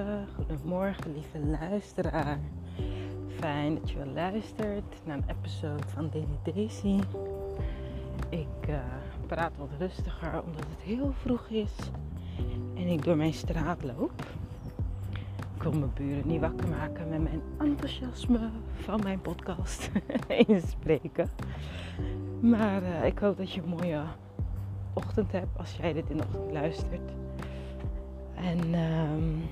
Goedemorgen, goedemorgen lieve luisteraar. Fijn dat je weer luistert naar een episode van Daily Daisy. Ik uh, praat wat rustiger omdat het heel vroeg is en ik door mijn straat loop. Ik wil mijn buren niet wakker maken met mijn enthousiasme van mijn podcast inspreken. Maar uh, ik hoop dat je een mooie ochtend hebt als jij dit in de ochtend luistert. En um,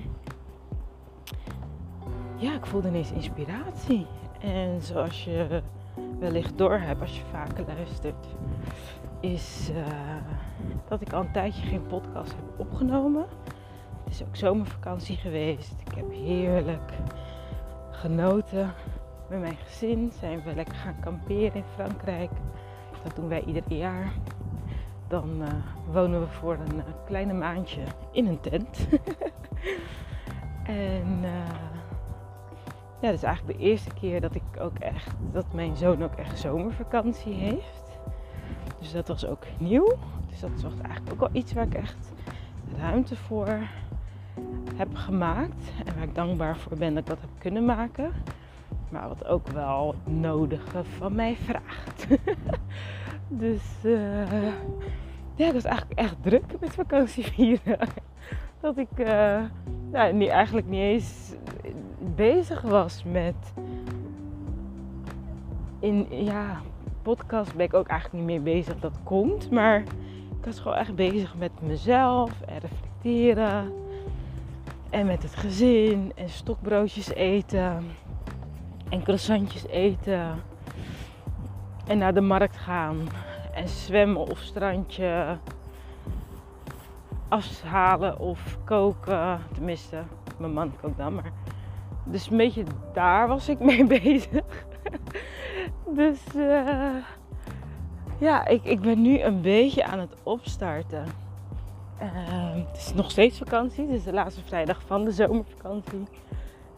ja, ik voelde ineens inspiratie. En zoals je wellicht door hebt als je vaker luistert, is uh, dat ik al een tijdje geen podcast heb opgenomen. Het is ook zomervakantie geweest. Ik heb heerlijk genoten met mijn gezin. Zijn we lekker gaan kamperen in Frankrijk. Dat doen wij ieder jaar dan uh, wonen we voor een uh, kleine maandje in een tent. en ja, dat is eigenlijk de eerste keer dat ik ook echt, dat mijn zoon ook echt zomervakantie heeft. Dus dat was ook nieuw. Dus dat was eigenlijk ook wel iets waar ik echt ruimte voor heb gemaakt. En waar ik dankbaar voor ben dat ik dat heb kunnen maken. Maar wat ook wel nodige van mij vraagt. Dus uh, ja, ik was eigenlijk echt druk met vakantie vieren. Dat ik uh, nou, niet, eigenlijk niet eens bezig was met. In ja, podcast ben ik ook eigenlijk niet meer bezig, dat komt. Maar ik was gewoon echt bezig met mezelf en reflecteren. En met het gezin en stokbroodjes eten. En croissantjes eten en naar de markt gaan en zwemmen of strandje afhalen of koken. Tenminste, mijn man kookt dan, maar dus een beetje daar was ik mee bezig. dus uh, ja, ik, ik ben nu een beetje aan het opstarten. Uh, het is nog steeds vakantie, dus de laatste vrijdag van de zomervakantie.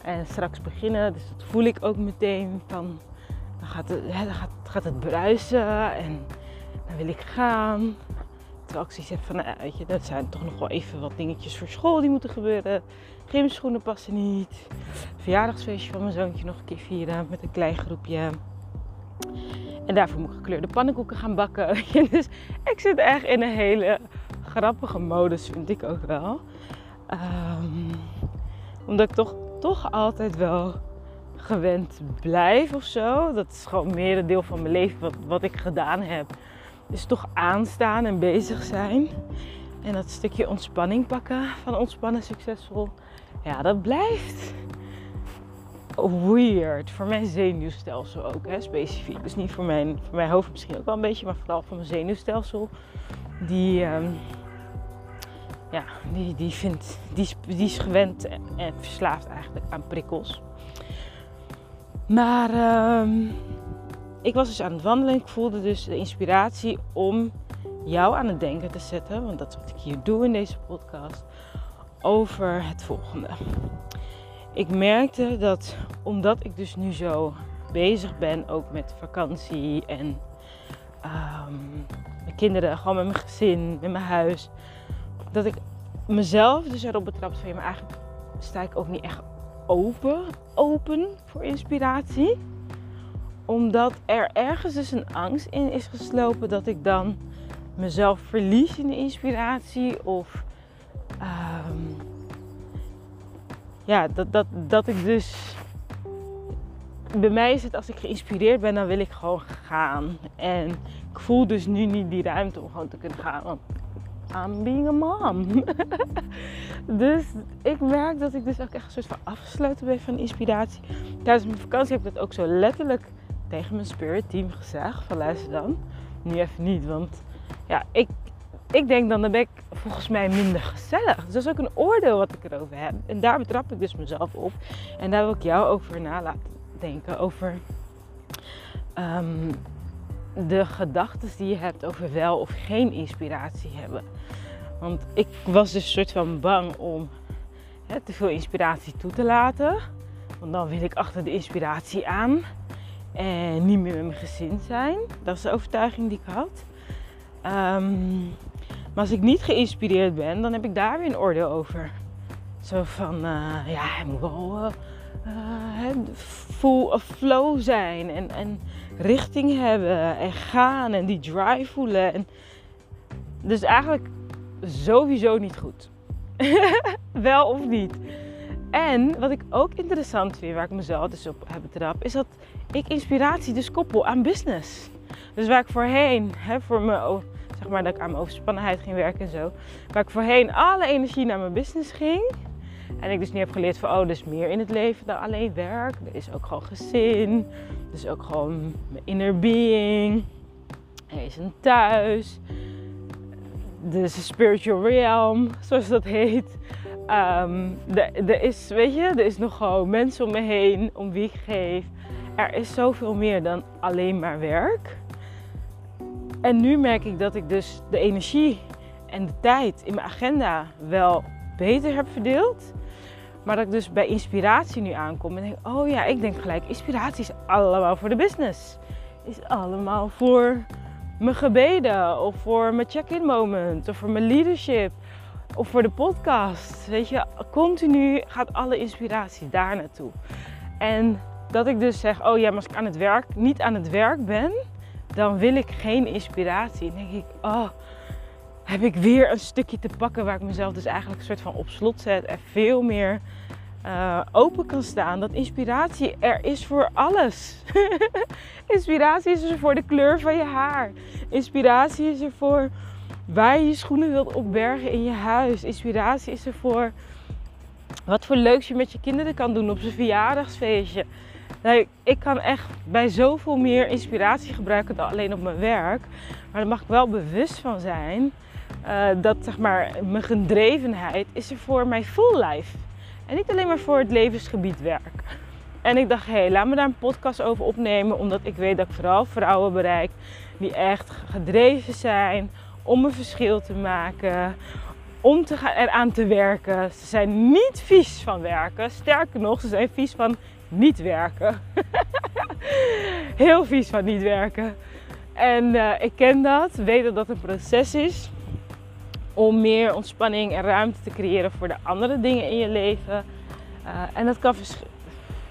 En straks beginnen, dus dat voel ik ook meteen van dan gaat het, dan gaat, gaat het bruisen en dan wil ik gaan. Terwijl ik van, nou, je, dat zijn toch nog wel even wat dingetjes voor school die moeten gebeuren. Gymschoenen passen niet. Verjaardagsfeestje van mijn zoontje nog een keer vieren met een klein groepje. En daarvoor moet ik gekleurde pannenkoeken gaan bakken. dus ik zit echt in een hele grappige modus, vind ik ook wel. Um, omdat ik toch, toch altijd wel gewend blijf of zo. Dat is gewoon meer een deel van mijn leven wat, wat ik gedaan heb. Is toch aanstaan en bezig zijn. En dat stukje ontspanning pakken van ontspannen succesvol. Ja, dat blijft weird. Voor mijn zenuwstelsel ook, hè, specifiek. Dus niet voor mijn, voor mijn hoofd misschien ook wel een beetje, maar vooral voor mijn zenuwstelsel. Die, um, ja, die, die, vindt, die, die is gewend en verslaafd eigenlijk aan prikkels. Maar uh, ik was dus aan het wandelen. Ik voelde dus de inspiratie om jou aan het denken te zetten. Want dat is wat ik hier doe in deze podcast. Over het volgende. Ik merkte dat omdat ik dus nu zo bezig ben, ook met vakantie en um, mijn kinderen, gewoon met mijn gezin, met mijn huis, dat ik mezelf dus erop betrapt van maar eigenlijk sta ik ook niet echt open, open voor inspiratie. Omdat er ergens dus een angst in is geslopen dat ik dan mezelf verlies in de inspiratie. Of um, ja, dat, dat, dat ik dus. Bij mij is het als ik geïnspireerd ben, dan wil ik gewoon gaan. En ik voel dus nu niet die ruimte om gewoon te kunnen gaan. Want I'm being a mom. dus ik merk dat ik dus ook echt een soort van afgesloten ben van inspiratie. Tijdens mijn vakantie heb ik dat ook zo letterlijk tegen mijn spirit team gezegd. Van luister dan, nu even niet. Want ja, ik, ik denk dan, dan ben ik volgens mij minder gezellig. Dus dat is ook een oordeel wat ik erover heb. En daar betrap ik dus mezelf op. En daar wil ik jou over na laten denken. Over um, de gedachten die je hebt over wel of geen inspiratie hebben. Want ik was dus een soort van bang om hè, te veel inspiratie toe te laten. Want dan wil ik achter de inspiratie aan en niet meer met mijn gezin zijn. Dat is de overtuiging die ik had. Um, maar als ik niet geïnspireerd ben, dan heb ik daar weer een oordeel over. Zo van, uh, ja, hij moet wel uh, full of flow zijn. En, en richting hebben en gaan en die drive voelen. En dus eigenlijk sowieso niet goed. wel of niet. En wat ik ook interessant vind, waar ik mezelf dus op heb betrapt, is dat ik inspiratie dus koppel aan business. Dus waar ik voorheen, hè, voor me, zeg maar dat ik aan mijn overspannenheid ging werken en zo, waar ik voorheen alle energie naar mijn business ging. En ik dus nu heb geleerd van, oh, er is meer in het leven dan alleen werk. Er is ook gewoon gezin. Er is ook gewoon mijn inner being. Er is een thuis. Is een spiritual realm, zoals dat heet. Er, is, weet je, er is nog gewoon mensen om me heen, om wie ik geef. Er is zoveel meer dan alleen maar werk. En nu merk ik dat ik dus de energie en de tijd in mijn agenda wel beter heb verdeeld. Maar dat ik dus bij inspiratie nu aankom en denk, oh ja, ik denk gelijk, inspiratie is allemaal voor de business. Is allemaal voor mijn gebeden of voor mijn check-in moment of voor mijn leadership of voor de podcast. Weet je, continu gaat alle inspiratie daar naartoe. En dat ik dus zeg, oh ja, maar als ik aan het werk, niet aan het werk ben, dan wil ik geen inspiratie. Dan denk ik, oh, heb ik weer een stukje te pakken waar ik mezelf dus eigenlijk een soort van op slot zet en veel meer uh, open kan staan. Dat inspiratie er is voor alles. inspiratie is er voor de kleur van je haar. Inspiratie is er voor waar je je schoenen wilt opbergen in je huis. Inspiratie is er voor wat voor leuks je met je kinderen kan doen op zijn verjaardagsfeestje. Ik kan echt bij zoveel meer inspiratie gebruiken dan alleen op mijn werk. Maar daar mag ik wel bewust van zijn. Uh, dat zeg maar, mijn gedrevenheid is er voor mijn full life. En niet alleen maar voor het levensgebied werk. En ik dacht, hé, hey, laat me daar een podcast over opnemen. Omdat ik weet dat ik vooral vrouwen bereik die echt gedreven zijn om een verschil te maken. Om te gaan, eraan te werken. Ze zijn niet vies van werken. Sterker nog, ze zijn vies van niet werken. Heel vies van niet werken. En uh, ik ken dat, weet dat dat een proces is om meer ontspanning en ruimte te creëren voor de andere dingen in je leven. Uh, en dat kan Ik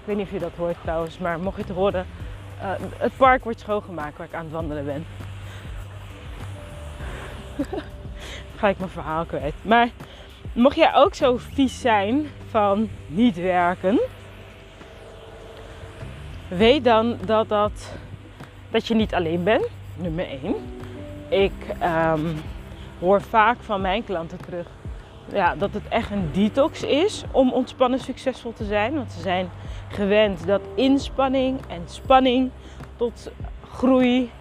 weet niet of je dat hoort trouwens, maar mocht je het horen, uh, het park wordt schoongemaakt waar ik aan het wandelen ben. Ga ik mijn verhaal kwijt. Maar mocht jij ook zo vies zijn van niet werken, weet dan dat, dat, dat je niet alleen bent. Nummer 1. Ik um, hoor vaak van mijn klanten terug ja, dat het echt een detox is om ontspannen succesvol te zijn. Want ze zijn gewend dat inspanning en spanning tot groei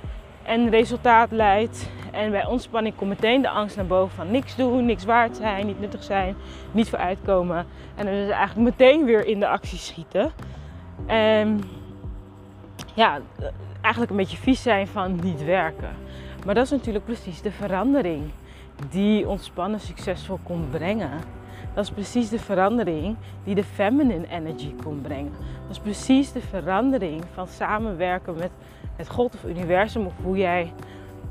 en resultaat leidt. En bij ontspanning komt meteen de angst naar boven van niks doen, niks waard zijn, niet nuttig zijn, niet vooruitkomen. En dan is eigenlijk meteen weer in de actie schieten. En ja, eigenlijk een beetje vies zijn van niet werken. Maar dat is natuurlijk precies de verandering die ontspannen succesvol kon brengen. Dat is precies de verandering die de feminine energy kon brengen. Dat is precies de verandering van samenwerken met het God of universum of hoe jij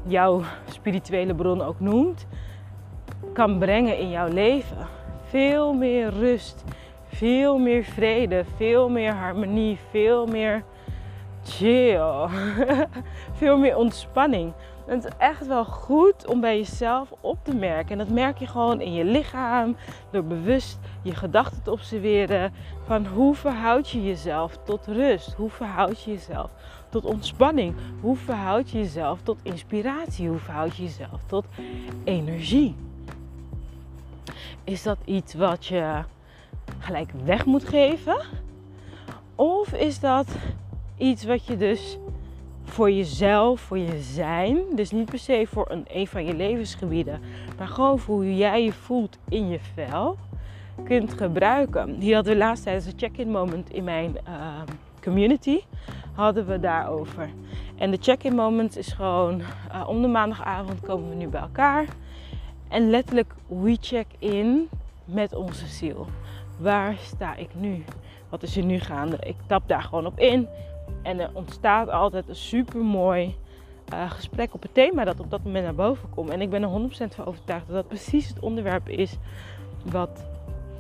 jouw spirituele bron ook noemt, kan brengen in jouw leven. Veel meer rust, veel meer vrede, veel meer harmonie, veel meer chill, veel meer ontspanning. Het is echt wel goed om bij jezelf op te merken. En dat merk je gewoon in je lichaam, door bewust je gedachten te observeren. Van hoe verhoud je jezelf tot rust? Hoe verhoud je jezelf tot ontspanning? Hoe verhoud je jezelf tot inspiratie? Hoe verhoud je jezelf tot energie? Is dat iets wat je gelijk weg moet geven? Of is dat iets wat je dus voor jezelf, voor je zijn. Dus niet per se voor een, een van je levensgebieden, maar gewoon voor hoe jij je voelt in je vel kunt gebruiken. Hier hadden we laatst tijdens een check-in moment in mijn uh, community hadden we daarover. En de check-in moment is gewoon uh, om de maandagavond komen we nu bij elkaar. En letterlijk we check in met onze ziel. Waar sta ik nu? Wat is er nu gaande? Ik tap daar gewoon op in. En er ontstaat altijd een super mooi uh, gesprek op het thema dat op dat moment naar boven komt. En ik ben er 100% van overtuigd dat dat precies het onderwerp is wat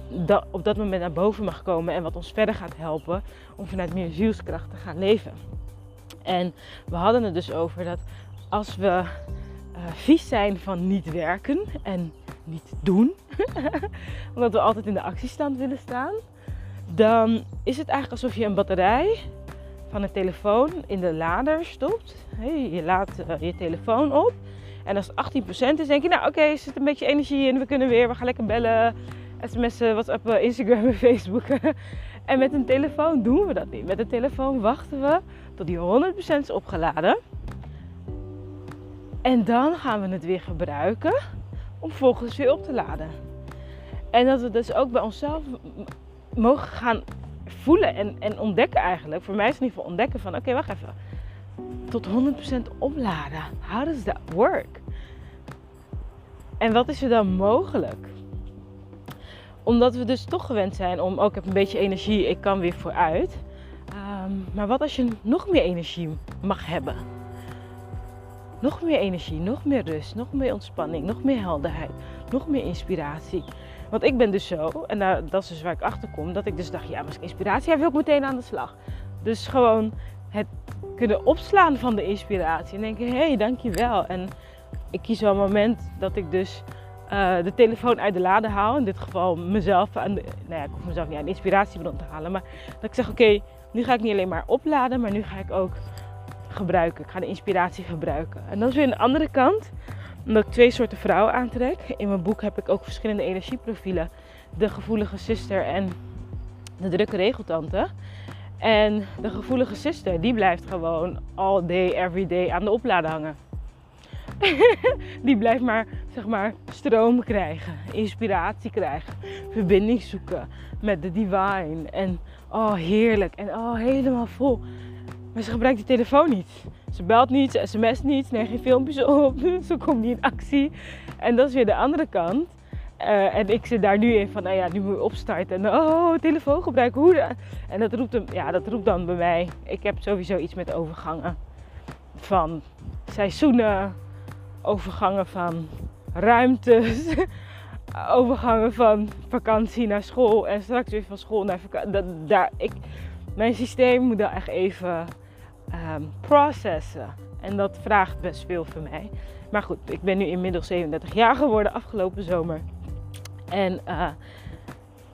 dat op dat moment naar boven mag komen en wat ons verder gaat helpen om vanuit meer zielskracht te gaan leven. En we hadden het dus over dat als we uh, vies zijn van niet werken en niet doen, omdat we altijd in de actiestand willen staan, dan is het eigenlijk alsof je een batterij van een telefoon in de lader stopt. je laat uh, je telefoon op. En als het 18% is, denk je, nou oké, er zit een beetje energie in, we kunnen weer, we gaan lekker bellen, sms'en, WhatsApp, Instagram en Facebook. en met een telefoon doen we dat niet. Met een telefoon wachten we tot die 100% is opgeladen. En dan gaan we het weer gebruiken om volgens weer op te laden. En dat we dus ook bij onszelf mogen gaan voelen en, en ontdekken eigenlijk. Voor mij is het in ieder geval ontdekken van oké, wacht even. Tot 100% opladen. How does that work? En wat is er dan mogelijk? Omdat we dus toch gewend zijn om, ook oh, ik heb een beetje energie, ik kan weer vooruit. Ehm, maar wat als je nog meer energie mag hebben? Nog meer energie, nog meer rust, nog meer ontspanning, nog meer helderheid, nog meer inspiratie. Want ik ben dus zo, en daar, dat is dus waar ik achter kom, dat ik dus dacht, ja, als ik inspiratie heb, wil ik meteen aan de slag. Dus gewoon het kunnen opslaan van de inspiratie en denken, hé, hey, dankjewel. En ik kies wel een moment dat ik dus uh, de telefoon uit de lade haal. In dit geval mezelf, aan nou ja, ik hoef mezelf niet aan de inspiratiebron te halen. Maar dat ik zeg, oké, nu ga ik niet alleen maar opladen, maar nu ga ik ook gebruiken. Ik ga de inspiratie gebruiken. En dat is weer een andere kant omdat ik twee soorten vrouwen aantrek. In mijn boek heb ik ook verschillende energieprofielen. De gevoelige zuster en de drukke regeltante. En de gevoelige zuster, die blijft gewoon all day, every day aan de oplader hangen. die blijft maar, zeg maar, stroom krijgen, inspiratie krijgen, verbinding zoeken met de divine. En oh, heerlijk. En oh, helemaal vol. Maar ze gebruikt die telefoon niet. Ze belt niet, ze sms niet, neemt geen filmpjes op, ze komt niet in actie. En dat is weer de andere kant. Uh, en ik zit daar nu in van, nou ja, nu moet je opstarten. En oh, telefoon gebruiken, hoe dan? En dat roept, hem, ja, dat roept dan bij mij. Ik heb sowieso iets met overgangen. Van seizoenen, overgangen van ruimtes, overgangen van vakantie naar school en straks weer van school naar vakantie. Dat, daar, ik, mijn systeem moet daar echt even um, processen. En dat vraagt best veel van mij. Maar goed, ik ben nu inmiddels 37 jaar geworden afgelopen zomer. En uh,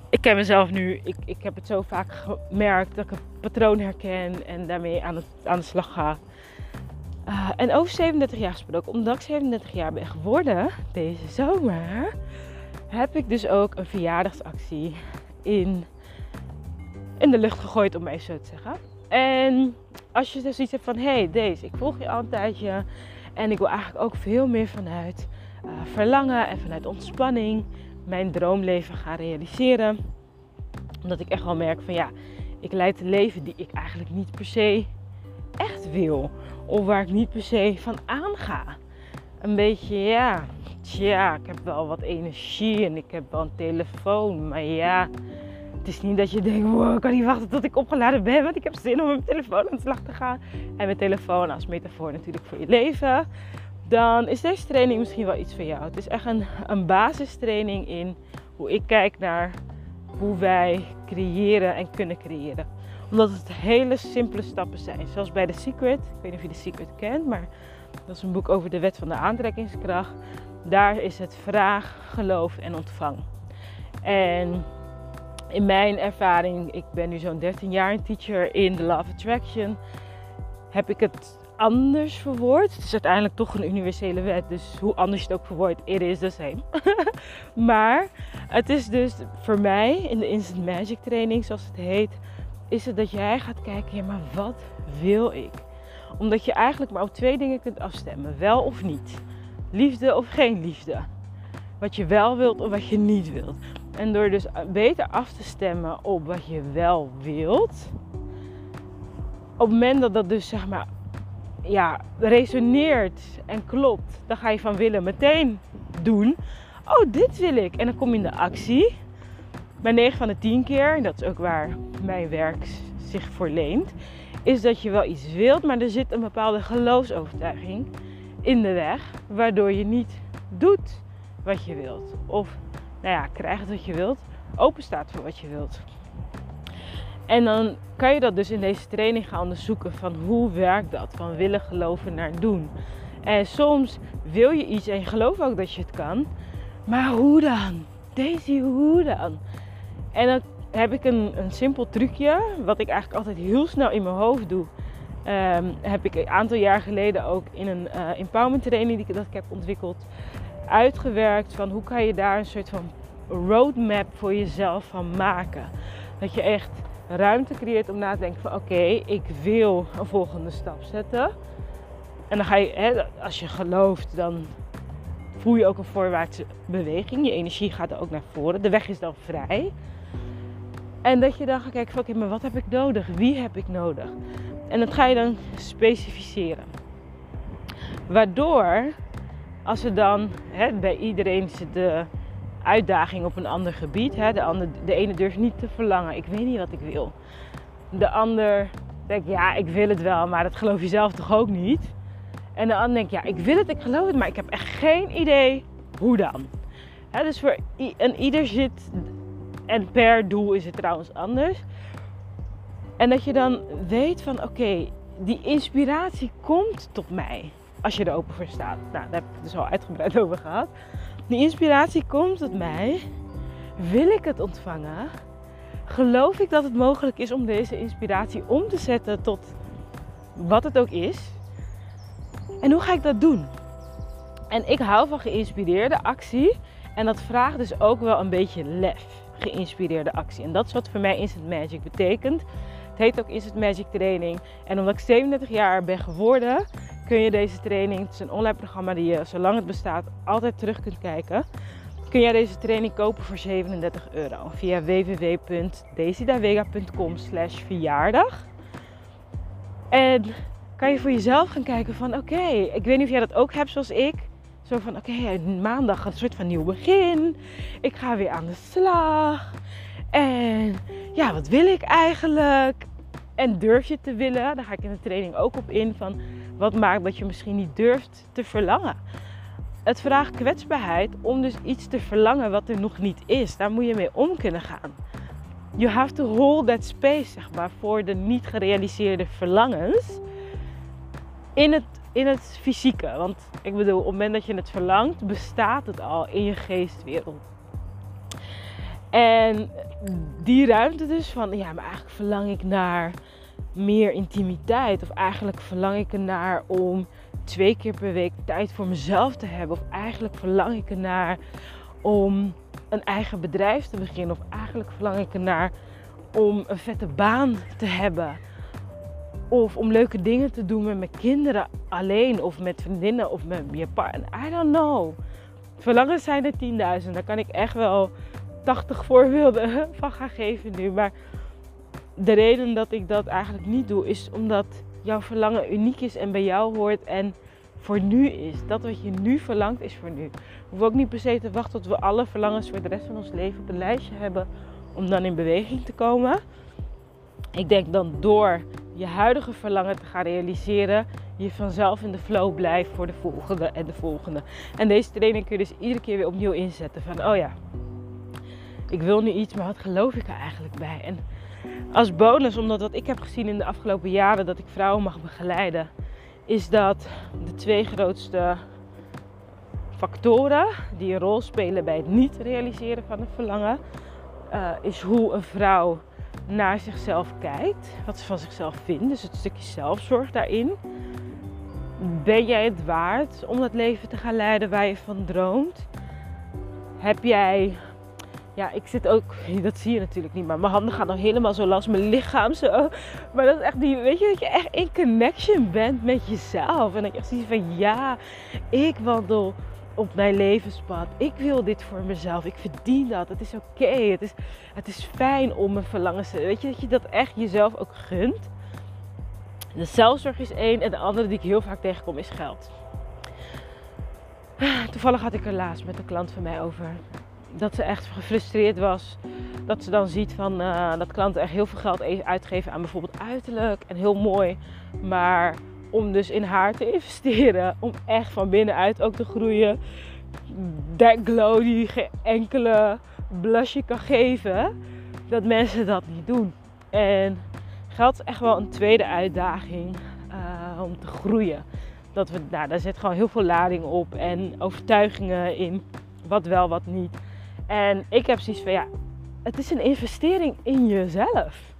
ik ken mezelf nu. Ik, ik heb het zo vaak gemerkt dat ik een patroon herken en daarmee aan, het, aan de slag ga. Uh, en over 37 jaar gesproken, omdat ik 37 jaar ben geworden deze zomer, heb ik dus ook een verjaardagsactie in, in de lucht gegooid, om mij zo te zeggen. En als je dus iets hebt van, hé, hey, deze, ik volg je al een tijdje en ik wil eigenlijk ook veel meer vanuit uh, verlangen en vanuit ontspanning mijn droomleven gaan realiseren. Omdat ik echt wel merk van, ja, ik leid een leven die ik eigenlijk niet per se echt wil. Of waar ik niet per se van aanga. Een beetje, ja, tja, ik heb wel wat energie en ik heb wel een telefoon. Maar ja, het is niet dat je denkt, wow, ik kan niet wachten tot ik opgeladen ben, want ik heb zin om met mijn telefoon aan de slag te gaan. En mijn telefoon als metafoor natuurlijk voor je leven. Dan is deze training misschien wel iets voor jou. Het is echt een, een basistraining in hoe ik kijk naar hoe wij creëren en kunnen creëren. Omdat het hele simpele stappen zijn. Zoals bij The Secret. Ik weet niet of je The Secret kent, maar dat is een boek over de wet van de aantrekkingskracht. Daar is het vraag, geloof en ontvang. En in mijn ervaring, ik ben nu zo'n 13 jaar een teacher in de Love Attraction, heb ik het anders verwoord. Het is uiteindelijk toch een universele wet, dus hoe anders je het ook verwoordt, it is the same. maar het is dus voor mij in de Instant Magic training, zoals het heet, is het dat jij gaat kijken, ja maar wat wil ik? Omdat je eigenlijk maar op twee dingen kunt afstemmen, wel of niet. Liefde of geen liefde. Wat je wel wilt of wat je niet wilt. En door dus beter af te stemmen op wat je wel wilt. Op het moment dat dat dus zeg maar ja, resoneert en klopt, dan ga je van willen meteen doen. Oh, dit wil ik. En dan kom je in de actie. Bij 9 van de 10 keer, dat is ook waar mijn werk zich voor leent, is dat je wel iets wilt, maar er zit een bepaalde geloofsovertuiging in de weg, waardoor je niet doet wat je wilt. Of nou ja, krijgt wat je wilt. open staat voor wat je wilt. En dan kan je dat dus in deze training gaan onderzoeken van hoe werkt dat? Van willen geloven naar doen. En soms wil je iets en je ook dat je het kan. Maar hoe dan? Daisy, hoe dan? En dan heb ik een, een simpel trucje, wat ik eigenlijk altijd heel snel in mijn hoofd doe. Um, heb ik een aantal jaar geleden ook in een uh, empowerment training die ik, dat ik heb ontwikkeld uitgewerkt van hoe kan je daar een soort van roadmap voor jezelf van maken. Dat je echt ruimte creëert om na te denken van oké, ik wil een volgende stap zetten. En dan ga je, hè, als je gelooft, dan voel je ook een voorwaartse beweging. Je energie gaat er ook naar voren. De weg is dan vrij. En dat je dan gaat kijken van oké, maar wat heb ik nodig? Wie heb ik nodig? En dat ga je dan specificeren. Waardoor, als er dan hè, bij iedereen de uitdaging op een ander gebied. Hè, de, ander, de ene durft niet te verlangen. Ik weet niet wat ik wil. De ander denkt, ja, ik wil het wel, maar dat geloof je zelf toch ook niet? En de ander denkt, ja, ik wil het, ik geloof het, maar ik heb echt geen idee hoe dan. Hè, dus voor en ieder zit, en per doel is het trouwens anders. En dat je dan weet van oké, die inspiratie komt tot mij. Als je er open voor staat. Nou, daar heb ik het dus al uitgebreid over gehad. Die inspiratie komt tot mij. Wil ik het ontvangen? Geloof ik dat het mogelijk is om deze inspiratie om te zetten tot wat het ook is? En hoe ga ik dat doen? En ik hou van geïnspireerde actie. En dat vraagt dus ook wel een beetje lef. Geïnspireerde actie. En dat is wat voor mij Instant Magic betekent. Het heet ook Instant Magic Training. En omdat ik 37 jaar ben geworden, kun je deze training, het is een online programma die je zolang het bestaat altijd terug kunt kijken. Kun jij deze training kopen voor 37 euro via www.desidavega.com slash verjaardag. En kan je voor jezelf gaan kijken van oké, ik weet niet of jij dat ook hebt zoals ik. Zo van oké, maandag een soort van nieuw begin. Ik ga weer aan de slag. En ja, wat wil ik eigenlijk? En durf je te willen? Daar ga ik in de training ook op in van wat maakt dat je misschien niet durft te verlangen. Het vraagt kwetsbaarheid om dus iets te verlangen wat er nog niet is. Daar moet je mee om kunnen gaan. You have to hold that space, zeg maar, voor de niet gerealiseerde verlangens in het, in het fysieke. Want ik bedoel, op het moment dat je het verlangt, bestaat het al in je geestwereld. En die ruimte dus van, ja, maar eigenlijk verlang ik naar meer intimiteit. Of eigenlijk verlang ik ernaar om twee keer per week tijd voor mezelf te hebben. Of eigenlijk verlang ik ernaar om een eigen bedrijf te beginnen. Of eigenlijk verlang ik ernaar om een vette baan te hebben. Of om leuke dingen te doen met mijn kinderen alleen. Of met vriendinnen of met je partner. I don't know. Verlangens zijn er 10.000. Daar kan ik echt wel 80 voorbeelden van gaan geven nu. Maar de reden dat ik dat eigenlijk niet doe, is omdat jouw verlangen uniek is en bij jou hoort en voor nu is. Dat wat je nu verlangt, is voor nu. We hoeven ook niet per se te wachten tot we alle verlangens voor de rest van ons leven op een lijstje hebben om dan in beweging te komen. Ik denk dan door je huidige verlangen te gaan realiseren, je vanzelf in de flow blijft voor de volgende en de volgende. En deze training kun je dus iedere keer weer opnieuw inzetten. Van oh ja, ik wil nu iets, maar wat geloof ik er eigenlijk bij? En als bonus, omdat wat ik heb gezien in de afgelopen jaren dat ik vrouwen mag begeleiden, is dat de twee grootste factoren die een rol spelen bij het niet realiseren van een verlangen, uh, is hoe een vrouw naar zichzelf kijkt, wat ze van zichzelf vindt, dus het stukje zelfzorg daarin. Ben jij het waard om dat leven te gaan leiden waar je van droomt? Heb jij ja, ik zit ook, dat zie je natuurlijk niet, maar mijn handen gaan dan helemaal zo langs mijn lichaam zo. Maar dat is echt die, weet je, dat je echt in connection bent met jezelf. En dat je echt ziet van ja, ik wandel op mijn levenspad. Ik wil dit voor mezelf. Ik verdien dat. Het is oké. Het, is, het is fijn om mijn verlangens te... Weet je, dat je dat echt jezelf ook gunt. De zelfzorg is één. En de andere die ik heel vaak tegenkom is geld. Toevallig had ik er laatst met een klant van mij over dat ze echt gefrustreerd was. Dat ze dan ziet van, uh, dat klanten echt heel veel geld e- uitgeven aan bijvoorbeeld uiterlijk en heel mooi. Maar om dus in haar te investeren, om echt van binnenuit ook te groeien. Dat glow die geen enkele blusje kan geven dat mensen dat niet doen. En geld is echt wel een tweede uitdaging uh, om te groeien. Dat we, nou, daar zit gewoon heel veel lading op en overtuigingen in wat wel, wat niet. En ik heb zoiets van ja, het is een investering in jezelf.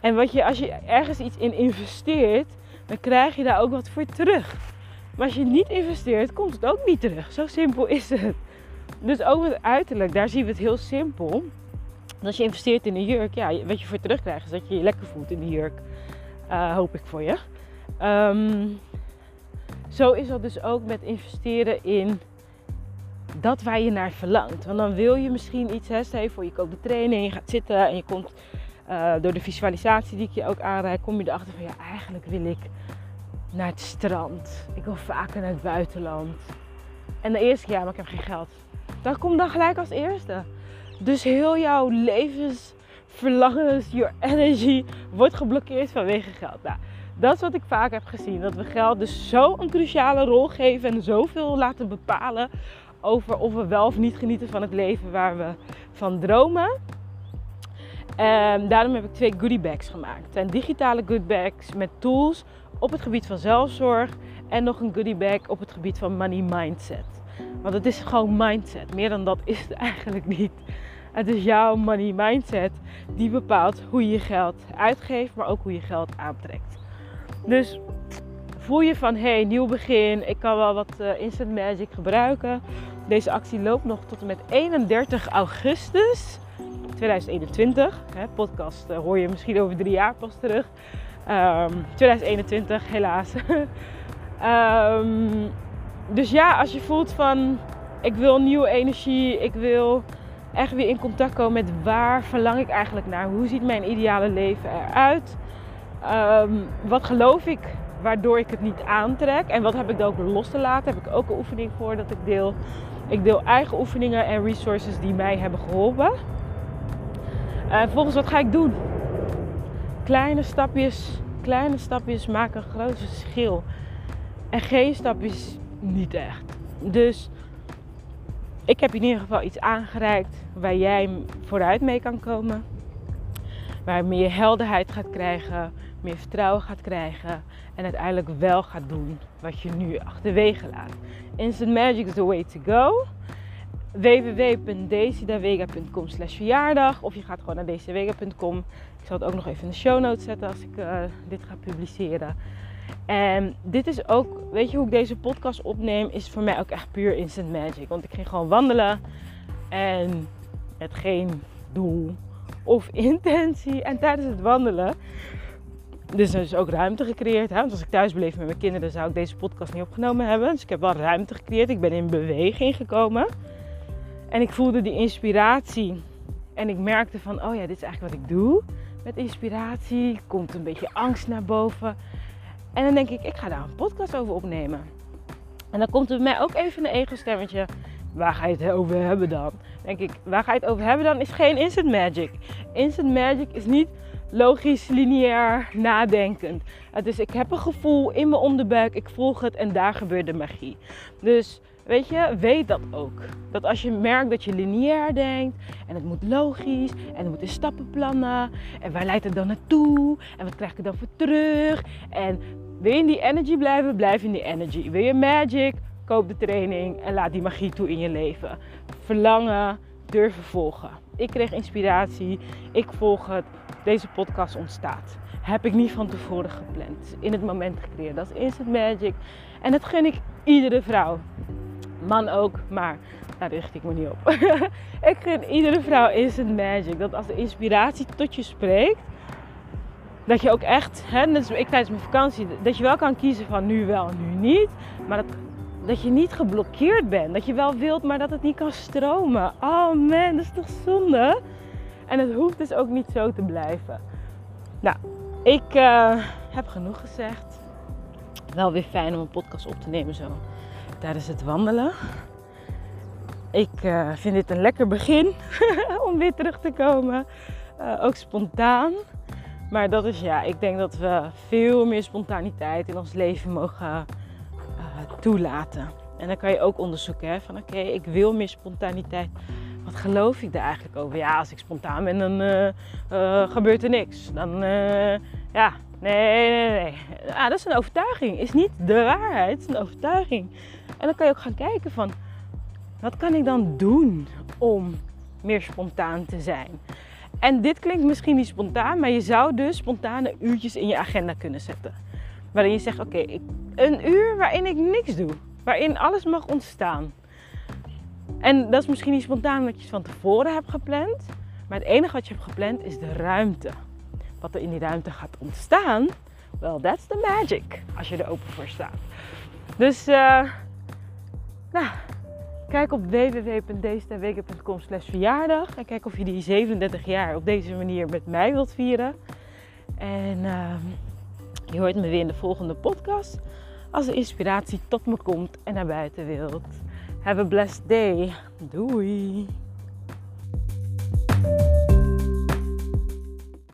En wat je, als je ergens iets in investeert, dan krijg je daar ook wat voor terug. Maar als je niet investeert, komt het ook niet terug. Zo simpel is het. Dus ook het uiterlijk, daar zien we het heel simpel. Als je investeert in een jurk, ja, wat je voor terugkrijgt is dat je je lekker voelt in die jurk. Uh, hoop ik voor je. Ehm, zo is dat dus ook met investeren in dat waar je naar verlangt. Want dan wil je misschien iets, hè, je voor je koopt de training, je gaat zitten en je komt uh, door de visualisatie die ik je ook aanreik, kom je erachter van ja, eigenlijk wil ik naar het strand. Ik wil vaker naar het buitenland. En de eerste keer, ja, maar ik heb geen geld. Dat komt dan gelijk als eerste. Dus heel jouw levensverlangens, je energy wordt geblokkeerd vanwege geld. Nou, dat is wat ik vaak heb gezien. Dat we geld dus zo een cruciale rol geven en zoveel laten bepalen over of we wel of niet genieten van het leven waar we van dromen. En daarom heb ik twee goodie bags gemaakt. Het zijn digitale goodie bags met tools op het gebied van zelfzorg en nog een goodie bag op het gebied van money mindset. Want het is gewoon mindset. Meer dan dat is het eigenlijk niet. Het is jouw money mindset die bepaalt hoe je je geld uitgeeft, maar ook hoe je geld aantrekt. Dus voel je van hey, nieuw begin, ik kan wel wat uh, instant magic gebruiken. Deze actie loopt nog tot en met 31 augustus 2021. Hè, podcast uh, hoor je misschien over drie jaar pas terug. Um, 2021, helaas. um, dus ja, als je voelt van ik wil nieuwe energie, ik wil echt weer in contact komen met waar verlang ik eigenlijk naar? Hoe ziet mijn ideale leven eruit? Um, wat geloof ik waardoor ik het niet aantrek? En wat heb ik dan ook los te laten? Heb ik ook een oefening voor dat ik deel. Ik deel eigen oefeningen en resources die mij hebben geholpen. En vervolgens, wat ga ik doen? Kleine stapjes, kleine stapjes maken een groot verschil. En geen stapjes niet echt. Dus ik heb in ieder geval iets aangereikt waar jij vooruit mee kan komen. Waar meer helderheid gaat krijgen, meer vertrouwen gaat krijgen en uiteindelijk wel gaat doen wat je nu achterwege laat. Instant Magic is the way to go www.decidavega.com slash verjaardag of je gaat gewoon naar decidavega.com. Ik zal het ook nog even in de show notes zetten als ik uh, dit ga publiceren. En dit is ook, weet je hoe ik deze podcast opneem, is voor mij ook echt puur instant magic. Want ik ging gewoon wandelen en met geen doel of intentie. En tijdens het wandelen, dus er is ook ruimte gecreëerd. Hè? Want als ik thuis bleef met mijn kinderen, zou ik deze podcast niet opgenomen hebben. Dus ik heb wel ruimte gecreëerd. Ik ben in beweging gekomen. En ik voelde die inspiratie. En ik merkte van, oh ja, dit is eigenlijk wat ik doe. Met inspiratie komt een beetje angst naar boven. En dan denk ik, ik ga daar een podcast over opnemen. En dan komt er bij mij ook even een ego-stemmetje. Waar ga je het over hebben dan? Denk ik, waar ga je het over hebben dan? Is geen instant magic. Instant magic is niet logisch, lineair, nadenkend. Het is, ik heb een gevoel in mijn onderbuik, ik volg het en daar gebeurt de magie. Dus Weet je, weet dat ook. Dat als je merkt dat je lineair denkt en het moet logisch en er moeten stappenplannen en waar leidt het dan naartoe en wat krijg ik dan voor terug en wil je in die energy blijven, blijf in die energy. Wil je magic, koop de training en laat die magie toe in je leven. Verlangen, durven volgen. Ik kreeg inspiratie, ik volg het, deze podcast ontstaat. Heb ik niet van tevoren gepland, in het moment gecreëerd. Dat is instant magic en dat gun ik iedere vrouw man ook, maar daar richt ik me niet op. ik gun iedere vrouw instant magic. Dat als de inspiratie tot je spreekt, dat je ook echt, hè, net ik tijdens mijn vakantie, dat je wel kan kiezen van nu wel, nu niet. Maar dat, dat je niet geblokkeerd bent. Dat je wel wilt, maar dat het niet kan stromen. Oh man, dat is toch zonde? En het hoeft dus ook niet zo te blijven. Nou, ik uh, heb genoeg gezegd. Wel weer fijn om een podcast op te nemen zo tijdens het wandelen. Ik uh, vind dit een lekker begin om weer terug te komen. Uh, ook spontaan. Maar dat is ja, ik denk dat we veel meer spontaniteit in ons leven mogen toelaten. En dan kan je ook onderzoeken van oké, ik wil meer spontaniteit. Wat geloof ik daar eigenlijk over? Ja, als ik spontaan ben, dan eh, eh, gebeurt er niks. Dan, uh, ja, nee, nee, nee. Ah, dat is een overtuiging. Is niet de waarheid, het is een overtuiging. En dan kan je ook gaan kijken van, wat kan ik dan doen om meer spontaan te zijn? En dit klinkt misschien niet spontaan, maar je zou dus spontane uurtjes in je agenda kunnen zetten. Waarin je zegt, oké, een uur waarin ik niks doe. Waarin alles mag ontstaan. En dat is misschien niet spontaan dat je van tevoren hebt gepland. Maar het enige wat je hebt gepland is de ruimte. Wat er in die ruimte gaat ontstaan, well, that's the magic. Als je er open voor staat. Dus, uh, nou, kijk op www.deesterweken.com slash verjaardag. En kijk of je die 37 jaar op deze manier met mij wilt vieren. En uh, je hoort me weer in de volgende podcast. Als er inspiratie tot me komt en naar buiten wilt. Have a blessed day. Doei!